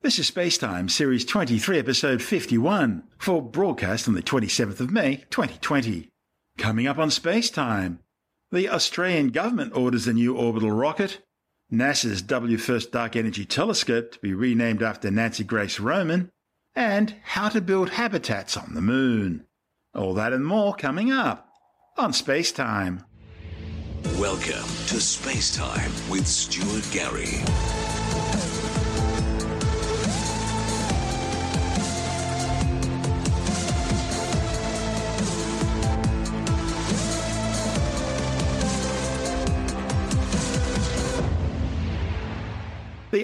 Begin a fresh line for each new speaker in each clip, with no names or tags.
This is Spacetime, Series 23, Episode 51, for broadcast on the 27th of May, 2020. Coming up on Spacetime, the Australian government orders a new orbital rocket, NASA's WFIRST Dark Energy Telescope to be renamed after Nancy Grace Roman, and how to build habitats on the moon. All that and more coming up on Spacetime.
Welcome to Spacetime with Stuart Gary.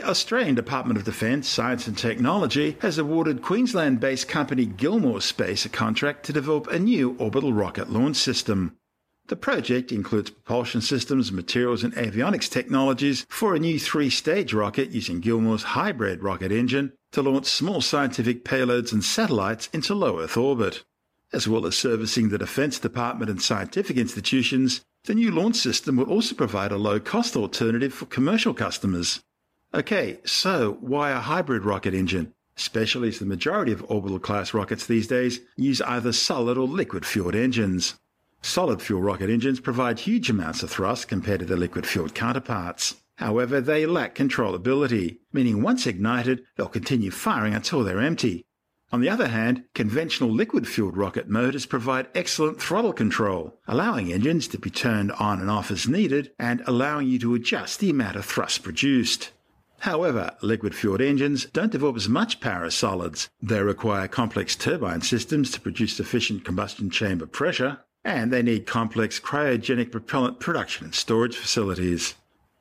Australian Department of Defence, Science and Technology has awarded Queensland based company Gilmour Space a contract to develop a new orbital rocket launch system. The project includes propulsion systems, materials, and avionics technologies for a new three stage rocket using Gilmour's hybrid rocket engine to launch small scientific payloads and satellites into low Earth orbit. As well as servicing the Defense Department and scientific institutions, the new launch system will also provide a low cost alternative for commercial customers. Okay, so why a hybrid rocket engine? as the majority of orbital class rockets these days use either solid or liquid fueled engines. Solid fuel rocket engines provide huge amounts of thrust compared to their liquid fueled counterparts. However, they lack controllability, meaning once ignited, they'll continue firing until they're empty. On the other hand, conventional liquid fueled rocket motors provide excellent throttle control, allowing engines to be turned on and off as needed and allowing you to adjust the amount of thrust produced. However, liquid fueled engines don't develop as much power as solids. They require complex turbine systems to produce sufficient combustion chamber pressure, and they need complex cryogenic propellant production and storage facilities.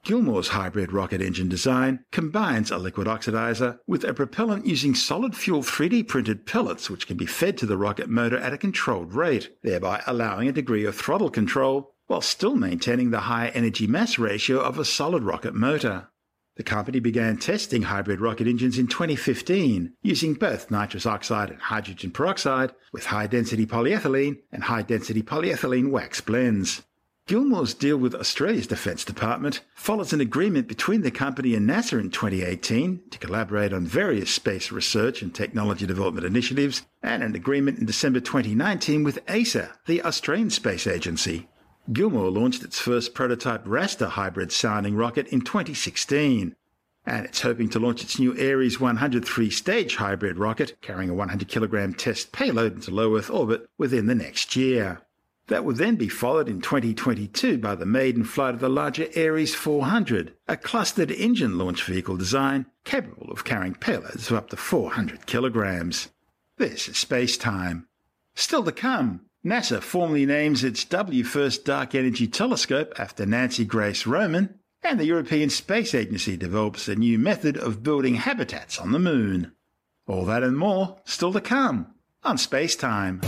Gilmour's hybrid rocket engine design combines a liquid oxidizer with a propellant using solid fuel 3D printed pellets which can be fed to the rocket motor at a controlled rate, thereby allowing a degree of throttle control while still maintaining the high energy mass ratio of a solid rocket motor. The company began testing hybrid rocket engines in 2015 using both nitrous oxide and hydrogen peroxide with high density polyethylene and high density polyethylene wax blends. Gilmour's deal with Australia's Defence Department follows an agreement between the company and NASA in 2018 to collaborate on various space research and technology development initiatives, and an agreement in December 2019 with ASA, the Australian Space Agency, Gilmour launched its first prototype Rasta hybrid sounding rocket in 2016, and it's hoping to launch its new Eris 103 stage hybrid rocket carrying a 100 kilogram test payload into low Earth orbit within the next year. That would then be followed in 2022 by the maiden flight of the larger Eris 400, a clustered engine launch vehicle design capable of carrying payloads of up to 400 kilograms. This is space time. Still to come, NASA formally names its WFIRST Dark Energy Telescope after Nancy Grace Roman, and the European Space Agency develops a new method of building habitats on the Moon. All that and more still to come on Space Time.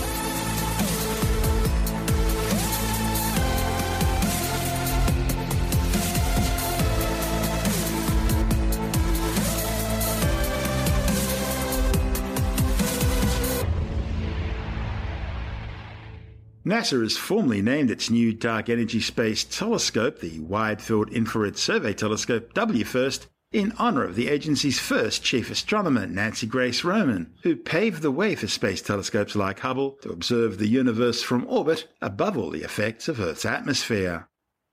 NASA has formally named its new Dark Energy Space Telescope, the Wide Field Infrared Survey Telescope, WFIRST, in honor of the agency's first chief astronomer, Nancy Grace Roman, who paved the way for space telescopes like Hubble to observe the universe from orbit above all the effects of Earth's atmosphere.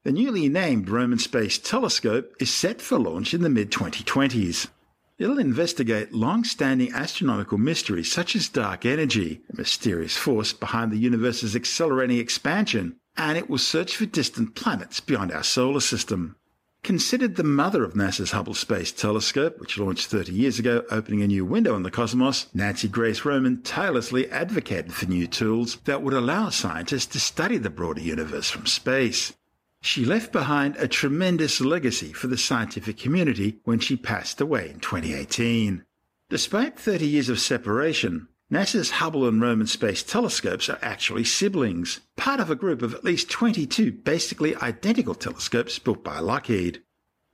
The newly named Roman Space Telescope is set for launch in the mid 2020s. It'll investigate long standing astronomical mysteries such as dark energy, a mysterious force behind the universe's accelerating expansion, and it will search for distant planets beyond our solar system. Considered the mother of NASA's Hubble Space Telescope, which launched 30 years ago, opening a new window in the cosmos, Nancy Grace Roman tirelessly advocated for new tools that would allow scientists to study the broader universe from space. She left behind a tremendous legacy for the scientific community when she passed away in 2018. Despite 30 years of separation, NASA's Hubble and Roman Space Telescopes are actually siblings, part of a group of at least 22 basically identical telescopes built by Lockheed.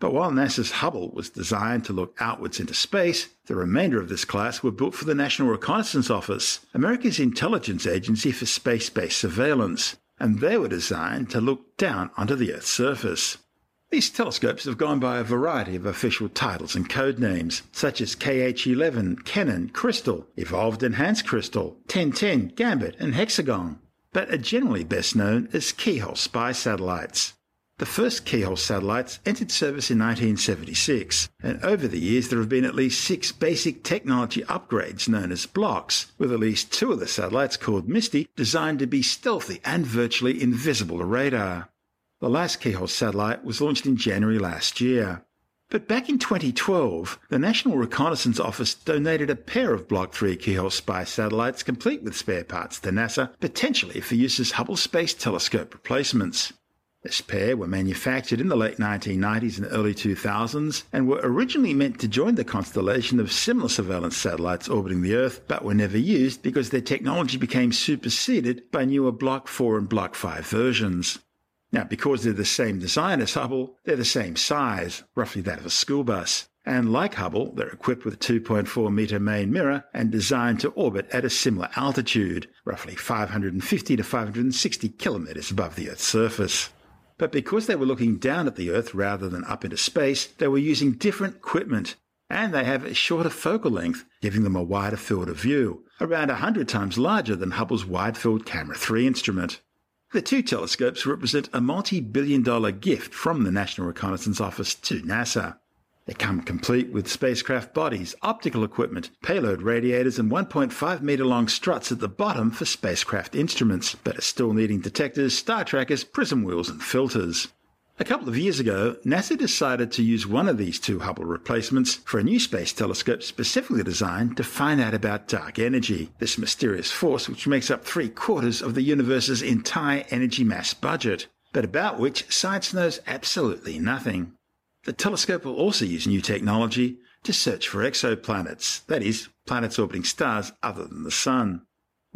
But while NASA's Hubble was designed to look outwards into space, the remainder of this class were built for the National Reconnaissance Office, America's intelligence agency for space based surveillance, and they were designed to look down onto the Earth's surface. These telescopes have gone by a variety of official titles and code names, such as KH11, Kennen, Crystal, Evolved Enhanced Crystal, 1010, Gambit, and Hexagon, but are generally best known as keyhole spy satellites. The first keyhole satellites entered service in 1976, and over the years there have been at least six basic technology upgrades known as blocks, with at least two of the satellites called Misty designed to be stealthy and virtually invisible to radar. The last keyhole satellite was launched in January last year. But back in 2012, the National Reconnaissance Office donated a pair of Block 3 Keyhole spy satellites complete with spare parts to NASA, potentially for use as Hubble Space Telescope replacements. This pair were manufactured in the late 1990s and early 2000s and were originally meant to join the constellation of similar surveillance satellites orbiting the Earth, but were never used because their technology became superseded by newer Block 4 and Block 5 versions. Now, because they're the same design as Hubble, they're the same size, roughly that of a school bus. And like Hubble, they're equipped with a 2.4 meter main mirror and designed to orbit at a similar altitude, roughly 550 to 560 kilometers above the Earth's surface. But because they were looking down at the Earth rather than up into space, they were using different equipment. And they have a shorter focal length, giving them a wider field of view, around 100 times larger than Hubble's Wide Field Camera 3 instrument. The two telescopes represent a multi billion dollar gift from the National Reconnaissance Office to NASA. They come complete with spacecraft bodies, optical equipment, payload radiators, and 1.5 meter long struts at the bottom for spacecraft instruments, but are still needing detectors, star trackers, prism wheels, and filters. A couple of years ago, NASA decided to use one of these two Hubble replacements for a new space telescope specifically designed to find out about dark energy, this mysterious force which makes up three quarters of the universe's entire energy mass budget, but about which science knows absolutely nothing. The telescope will also use new technology to search for exoplanets, that is, planets orbiting stars other than the Sun.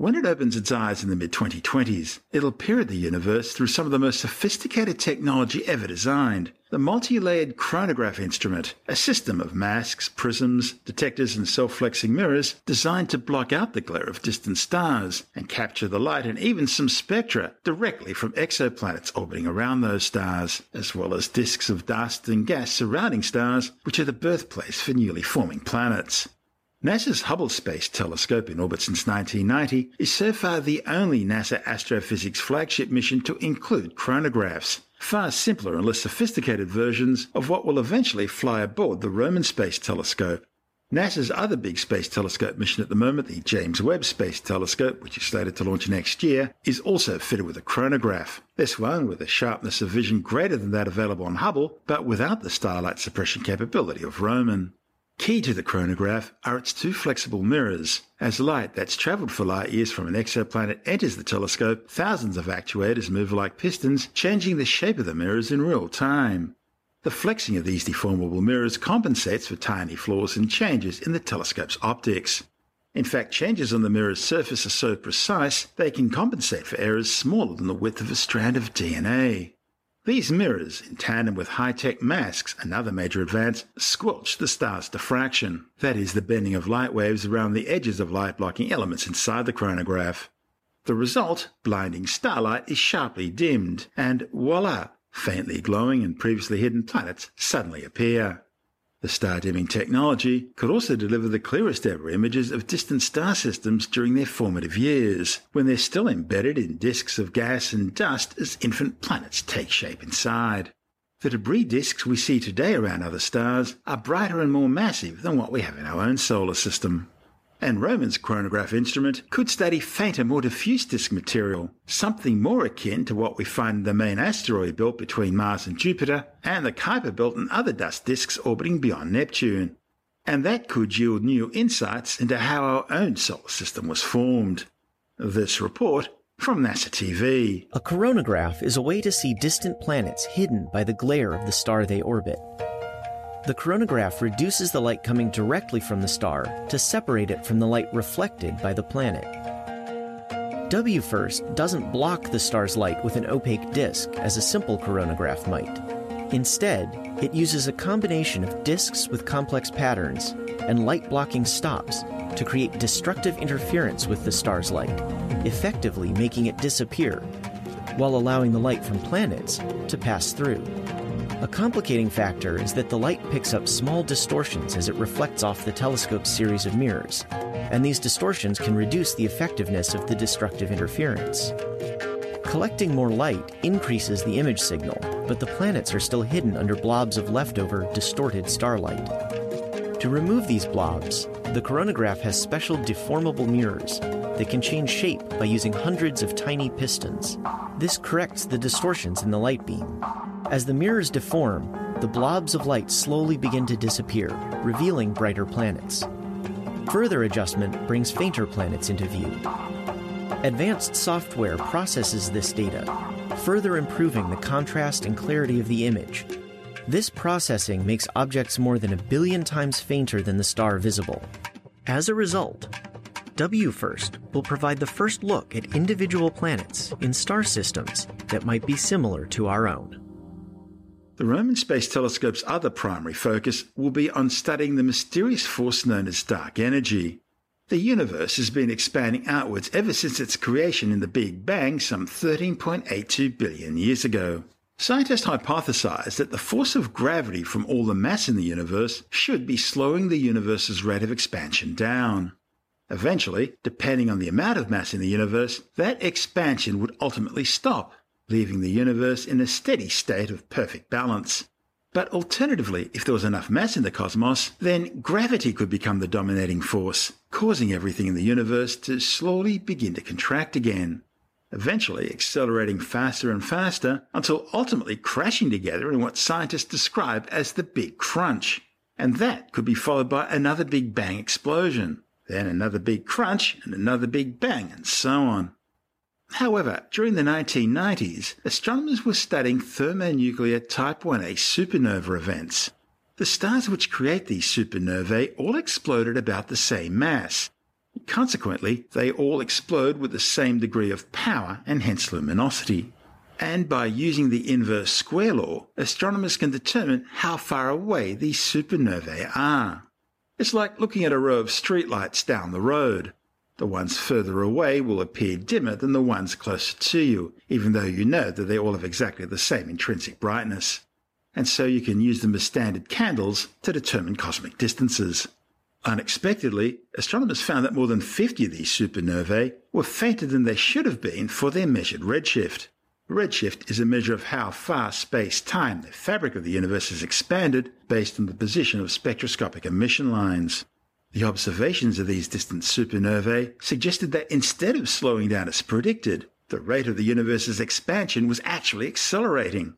When it opens its eyes in the mid 2020s, it'll peer at the universe through some of the most sophisticated technology ever designed the multi layered coronagraph instrument, a system of masks, prisms, detectors, and self flexing mirrors designed to block out the glare of distant stars and capture the light and even some spectra directly from exoplanets orbiting around those stars, as well as disks of dust and gas surrounding stars, which are the birthplace for newly forming planets. NASA's Hubble Space Telescope in orbit since 1990 is so far the only NASA astrophysics flagship mission to include coronagraphs, far simpler and less sophisticated versions of what will eventually fly aboard the Roman Space Telescope. NASA's other big space telescope mission at the moment, the James Webb Space Telescope, which is slated to launch next year, is also fitted with a coronagraph. This one with a sharpness of vision greater than that available on Hubble, but without the starlight suppression capability of Roman. Key to the coronagraph are its two flexible mirrors. As light that's travelled for light years from an exoplanet enters the telescope, thousands of actuators move like pistons, changing the shape of the mirrors in real time. The flexing of these deformable mirrors compensates for tiny flaws and changes in the telescope's optics. In fact, changes on the mirror's surface are so precise they can compensate for errors smaller than the width of a strand of DNA. These mirrors, in tandem with high tech masks, another major advance, squelch the star's diffraction, that is, the bending of light waves around the edges of light blocking elements inside the coronagraph. The result, blinding starlight, is sharply dimmed, and voila, faintly glowing and previously hidden planets suddenly appear. The star dimming technology could also deliver the clearest ever images of distant star systems during their formative years, when they're still embedded in disks of gas and dust as infant planets take shape inside. The debris disks we see today around other stars are brighter and more massive than what we have in our own solar system and Roman's coronagraph instrument could study fainter, more diffuse disk material, something more akin to what we find in the main asteroid belt between Mars and Jupiter, and the Kuiper belt and other dust disks orbiting beyond Neptune. And that could yield new insights into how our own solar system was formed. This report from NASA TV.
A coronagraph is a way to see distant planets hidden by the glare of the star they orbit. The coronagraph reduces the light coming directly from the star to separate it from the light reflected by the planet. WFIRST doesn't block the star's light with an opaque disk as a simple coronagraph might. Instead, it uses a combination of disks with complex patterns and light blocking stops to create destructive interference with the star's light, effectively making it disappear, while allowing the light from planets to pass through. A complicating factor is that the light picks up small distortions as it reflects off the telescope's series of mirrors, and these distortions can reduce the effectiveness of the destructive interference. Collecting more light increases the image signal, but the planets are still hidden under blobs of leftover, distorted starlight. To remove these blobs, the coronagraph has special deformable mirrors that can change shape by using hundreds of tiny pistons. This corrects the distortions in the light beam. As the mirrors deform, the blobs of light slowly begin to disappear, revealing brighter planets. Further adjustment brings fainter planets into view. Advanced software processes this data, further improving the contrast and clarity of the image. This processing makes objects more than a billion times fainter than the star visible. As a result, WFIRST will provide the first look at individual planets in star systems that might be similar to our own.
The Roman Space Telescope's other primary focus will be on studying the mysterious force known as dark energy. The universe has been expanding outwards ever since its creation in the Big Bang some 13.82 billion years ago. Scientists hypothesize that the force of gravity from all the mass in the universe should be slowing the universe's rate of expansion down. Eventually, depending on the amount of mass in the universe, that expansion would ultimately stop leaving the universe in a steady state of perfect balance. But alternatively, if there was enough mass in the cosmos, then gravity could become the dominating force, causing everything in the universe to slowly begin to contract again, eventually accelerating faster and faster until ultimately crashing together in what scientists describe as the Big Crunch. And that could be followed by another Big Bang explosion, then another Big Crunch and another Big Bang, and so on. However, during the 1990s, astronomers were studying thermonuclear Type 1a supernova events. The stars which create these supernovae all exploded about the same mass. Consequently, they all explode with the same degree of power and hence luminosity. And by using the inverse square law, astronomers can determine how far away these supernovae are. It's like looking at a row of streetlights down the road. The ones further away will appear dimmer than the ones closer to you, even though you know that they all have exactly the same intrinsic brightness. And so you can use them as standard candles to determine cosmic distances. Unexpectedly, astronomers found that more than 50 of these supernovae were fainter than they should have been for their measured redshift. Redshift is a measure of how far space time, the fabric of the universe, has expanded based on the position of spectroscopic emission lines. The observations of these distant supernovae suggested that instead of slowing down as predicted, the rate of the universe's expansion was actually accelerating.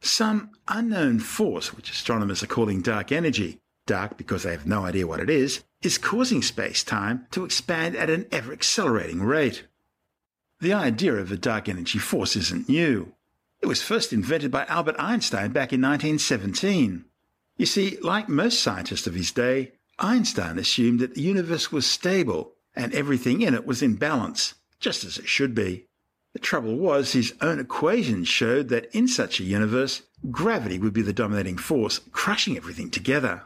Some unknown force, which astronomers are calling dark energy, dark because they have no idea what it is, is causing space time to expand at an ever accelerating rate. The idea of a dark energy force isn't new. It was first invented by Albert Einstein back in 1917. You see, like most scientists of his day, Einstein assumed that the universe was stable and everything in it was in balance, just as it should be. The trouble was, his own equations showed that in such a universe, gravity would be the dominating force, crushing everything together.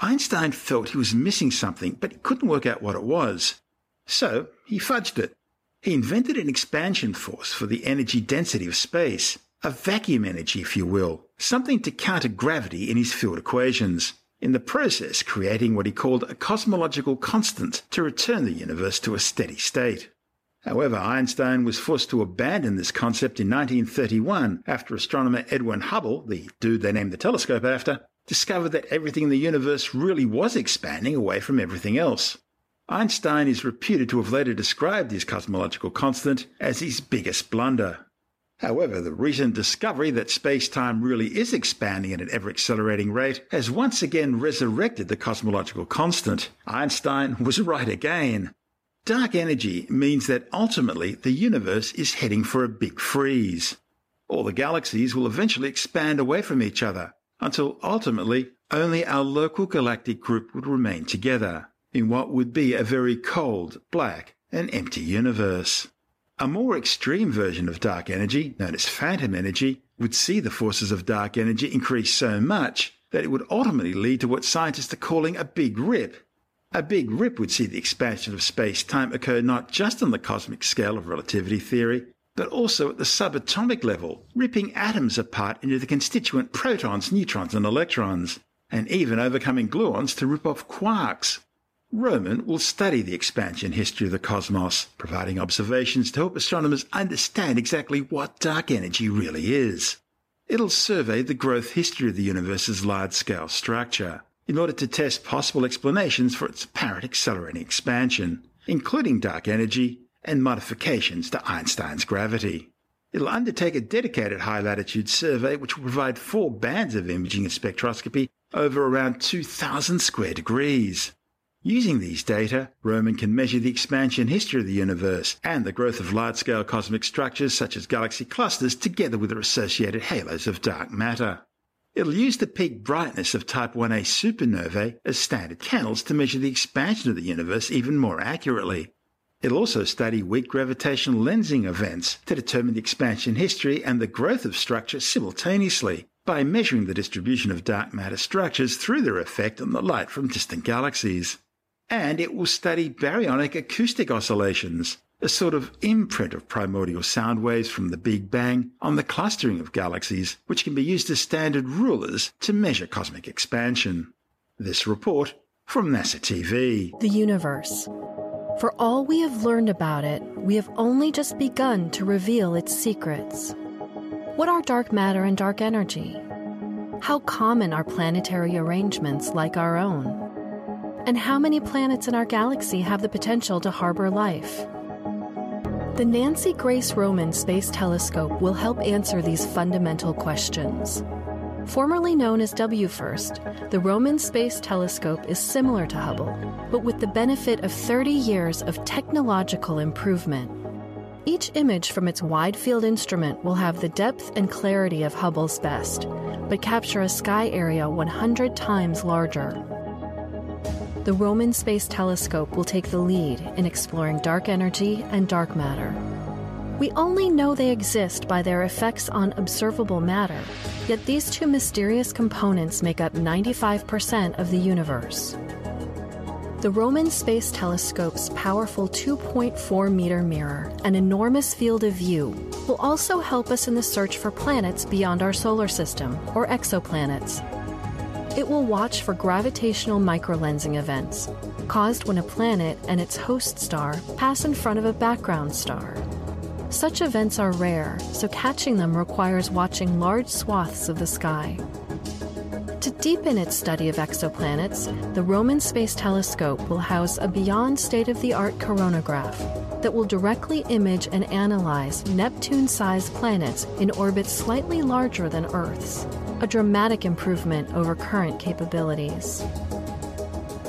Einstein felt he was missing something, but he couldn't work out what it was. So he fudged it. He invented an expansion force for the energy density of space, a vacuum energy, if you will, something to counter gravity in his field equations in the process creating what he called a cosmological constant to return the universe to a steady state. However, Einstein was forced to abandon this concept in 1931 after astronomer Edwin Hubble, the dude they named the telescope after, discovered that everything in the universe really was expanding away from everything else. Einstein is reputed to have later described his cosmological constant as his biggest blunder. However, the recent discovery that space time really is expanding at an ever accelerating rate has once again resurrected the cosmological constant. Einstein was right again. Dark energy means that ultimately the universe is heading for a big freeze. All the galaxies will eventually expand away from each other until ultimately only our local galactic group would remain together in what would be a very cold, black, and empty universe. A more extreme version of dark energy, known as phantom energy, would see the forces of dark energy increase so much that it would ultimately lead to what scientists are calling a big rip. A big rip would see the expansion of space time occur not just on the cosmic scale of relativity theory, but also at the subatomic level, ripping atoms apart into the constituent protons, neutrons, and electrons, and even overcoming gluons to rip off quarks, Roman will study the expansion history of the cosmos, providing observations to help astronomers understand exactly what dark energy really is. It'll survey the growth history of the universe's large scale structure in order to test possible explanations for its apparent accelerating expansion, including dark energy and modifications to Einstein's gravity. It'll undertake a dedicated high latitude survey which will provide four bands of imaging and spectroscopy over around 2,000 square degrees. Using these data, Roman can measure the expansion history of the universe and the growth of large scale cosmic structures such as galaxy clusters, together with their associated halos of dark matter. It'll use the peak brightness of Type 1a supernovae as standard candles to measure the expansion of the universe even more accurately. It'll also study weak gravitational lensing events to determine the expansion history and the growth of structure simultaneously by measuring the distribution of dark matter structures through their effect on the light from distant galaxies and it will study baryonic acoustic oscillations, a sort of imprint of primordial sound waves from the Big Bang on the clustering of galaxies, which can be used as standard rulers to measure cosmic expansion. This report from NASA TV.
The universe. For all we have learned about it, we have only just begun to reveal its secrets. What are dark matter and dark energy? How common are planetary arrangements like our own? And how many planets in our galaxy have the potential to harbor life? The Nancy Grace Roman Space Telescope will help answer these fundamental questions. Formerly known as WFIRST, the Roman Space Telescope is similar to Hubble, but with the benefit of 30 years of technological improvement. Each image from its wide field instrument will have the depth and clarity of Hubble's best, but capture a sky area 100 times larger the Roman Space Telescope will take the lead in exploring dark energy and dark matter. We only know they exist by their effects on observable matter, yet these two mysterious components make up 95% of the universe. The Roman Space Telescope's powerful 2.4 meter mirror, an enormous field of view, will also help us in the search for planets beyond our solar system, or exoplanets, it will watch for gravitational microlensing events, caused when a planet and its host star pass in front of a background star. Such events are rare, so catching them requires watching large swaths of the sky. To deepen its study of exoplanets, the Roman Space Telescope will house a beyond state of the art coronagraph that will directly image and analyze Neptune sized planets in orbits slightly larger than Earth's a dramatic improvement over current capabilities.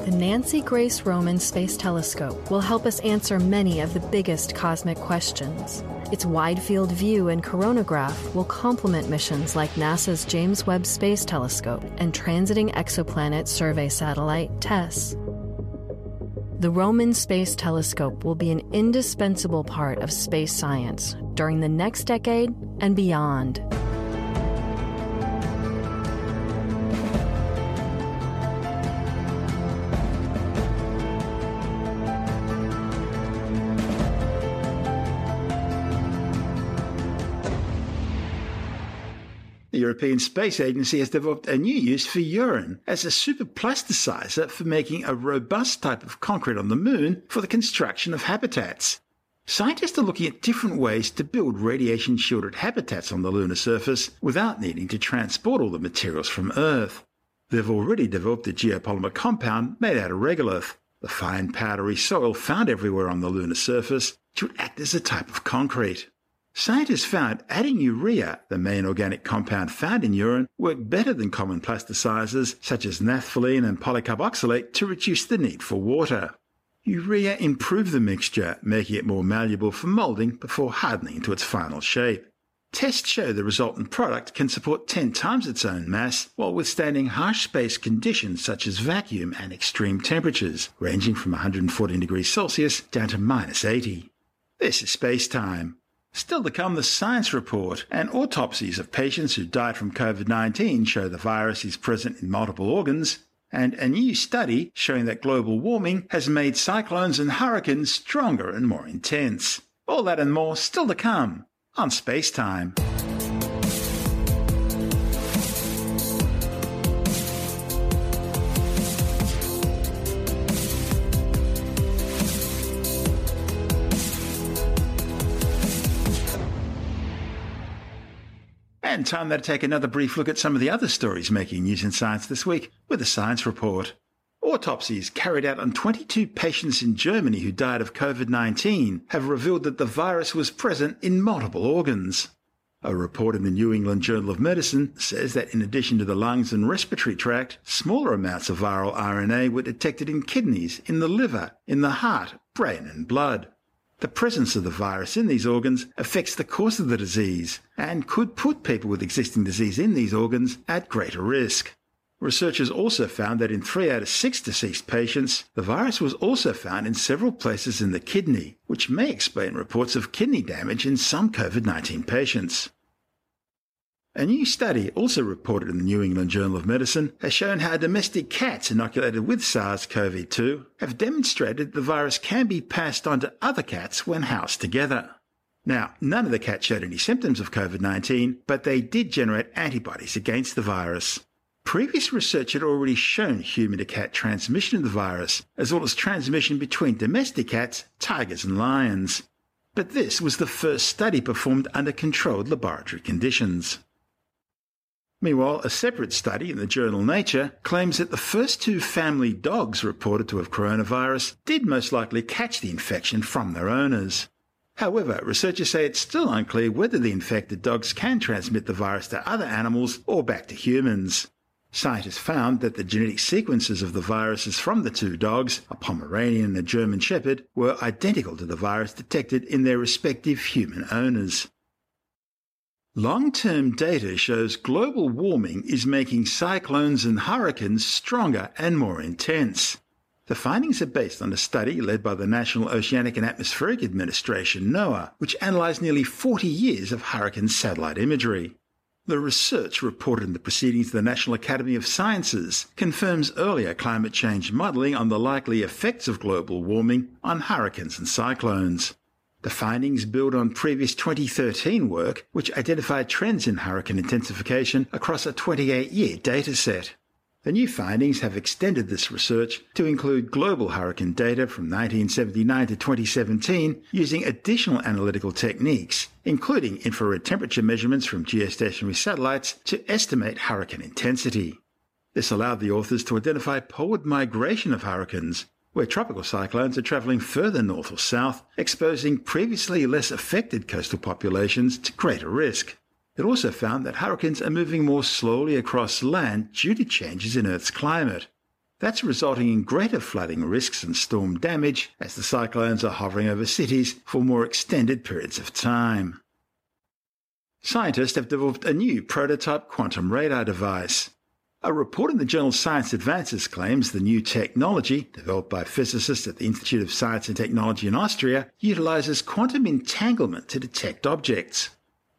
The Nancy Grace Roman Space Telescope will help us answer many of the biggest cosmic questions. Its wide field view and coronagraph will complement missions like NASA's James Webb Space Telescope and Transiting Exoplanet Survey Satellite TESS. The Roman Space Telescope will be an indispensable part of space science during the next decade and beyond.
The European Space Agency has developed a new use for urine as a superplasticizer for making a robust type of concrete on the moon for the construction of habitats. Scientists are looking at different ways to build radiation shielded habitats on the lunar surface without needing to transport all the materials from Earth. They've already developed a geopolymer compound made out of regolith, the fine powdery soil found everywhere on the lunar surface, to act as a type of concrete. Scientists found adding urea, the main organic compound found in urine, worked better than common plasticizers such as naphthalene and polycarboxylate to reduce the need for water. Urea improved the mixture, making it more malleable for moulding before hardening to its final shape. Tests show the resultant product can support 10 times its own mass while withstanding harsh space conditions such as vacuum and extreme temperatures, ranging from 114 degrees Celsius down to minus 80. This is space time. Still to come, the science report and autopsies of patients who died from COVID 19 show the virus is present in multiple organs, and a new study showing that global warming has made cyclones and hurricanes stronger and more intense. All that and more still to come on Space Time. And time now to take another brief look at some of the other stories making news in science this week with a science report. Autopsies carried out on 22 patients in Germany who died of COVID 19 have revealed that the virus was present in multiple organs. A report in the New England Journal of Medicine says that in addition to the lungs and respiratory tract, smaller amounts of viral RNA were detected in kidneys, in the liver, in the heart, brain, and blood. The presence of the virus in these organs affects the course of the disease and could put people with existing disease in these organs at greater risk. Researchers also found that in three out of six deceased patients, the virus was also found in several places in the kidney, which may explain reports of kidney damage in some COVID 19 patients. A new study, also reported in the New England Journal of Medicine, has shown how domestic cats inoculated with SARS-CoV-2 have demonstrated the virus can be passed on to other cats when housed together. Now, none of the cats showed any symptoms of COVID-19, but they did generate antibodies against the virus. Previous research had already shown human to cat transmission of the virus, as well as transmission between domestic cats, tigers, and lions. But this was the first study performed under controlled laboratory conditions. Meanwhile, a separate study in the journal Nature claims that the first two family dogs reported to have coronavirus did most likely catch the infection from their owners. However, researchers say it's still unclear whether the infected dogs can transmit the virus to other animals or back to humans. Scientists found that the genetic sequences of the viruses from the two dogs, a Pomeranian and a German Shepherd, were identical to the virus detected in their respective human owners. Long term data shows global warming is making cyclones and hurricanes stronger and more intense. The findings are based on a study led by the National Oceanic and Atmospheric Administration, NOAA, which analysed nearly 40 years of hurricane satellite imagery. The research reported in the proceedings of the National Academy of Sciences confirms earlier climate change modelling on the likely effects of global warming on hurricanes and cyclones. The findings build on previous 2013 work, which identified trends in hurricane intensification across a 28 year data set. The new findings have extended this research to include global hurricane data from 1979 to 2017 using additional analytical techniques, including infrared temperature measurements from geostationary satellites to estimate hurricane intensity. This allowed the authors to identify poleward migration of hurricanes, where tropical cyclones are travelling further north or south, exposing previously less affected coastal populations to greater risk. It also found that hurricanes are moving more slowly across land due to changes in Earth's climate. That's resulting in greater flooding risks and storm damage as the cyclones are hovering over cities for more extended periods of time. Scientists have developed a new prototype quantum radar device. A report in the journal Science Advances claims the new technology, developed by physicists at the Institute of Science and Technology in Austria, utilizes quantum entanglement to detect objects.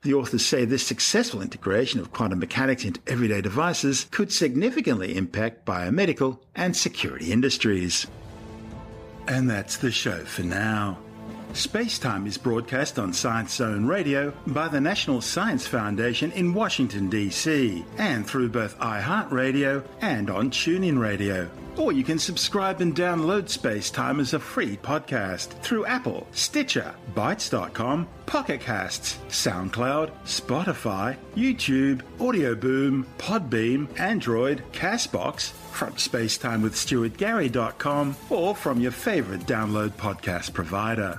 The authors say this successful integration of quantum mechanics into everyday devices could significantly impact biomedical and security industries. And that's the show for now. Spacetime is broadcast on Science Zone Radio by the National Science Foundation in Washington, D.C., and through both iHeartRadio and on TuneIn Radio. Or you can subscribe and download Spacetime as a free podcast through Apple, Stitcher, Bitesz.com, Pocket Casts, SoundCloud, Spotify, YouTube, Audioboom, Podbean, Android, Castbox, from SpacetimeWithStuartGary.com, or from your favorite download podcast provider.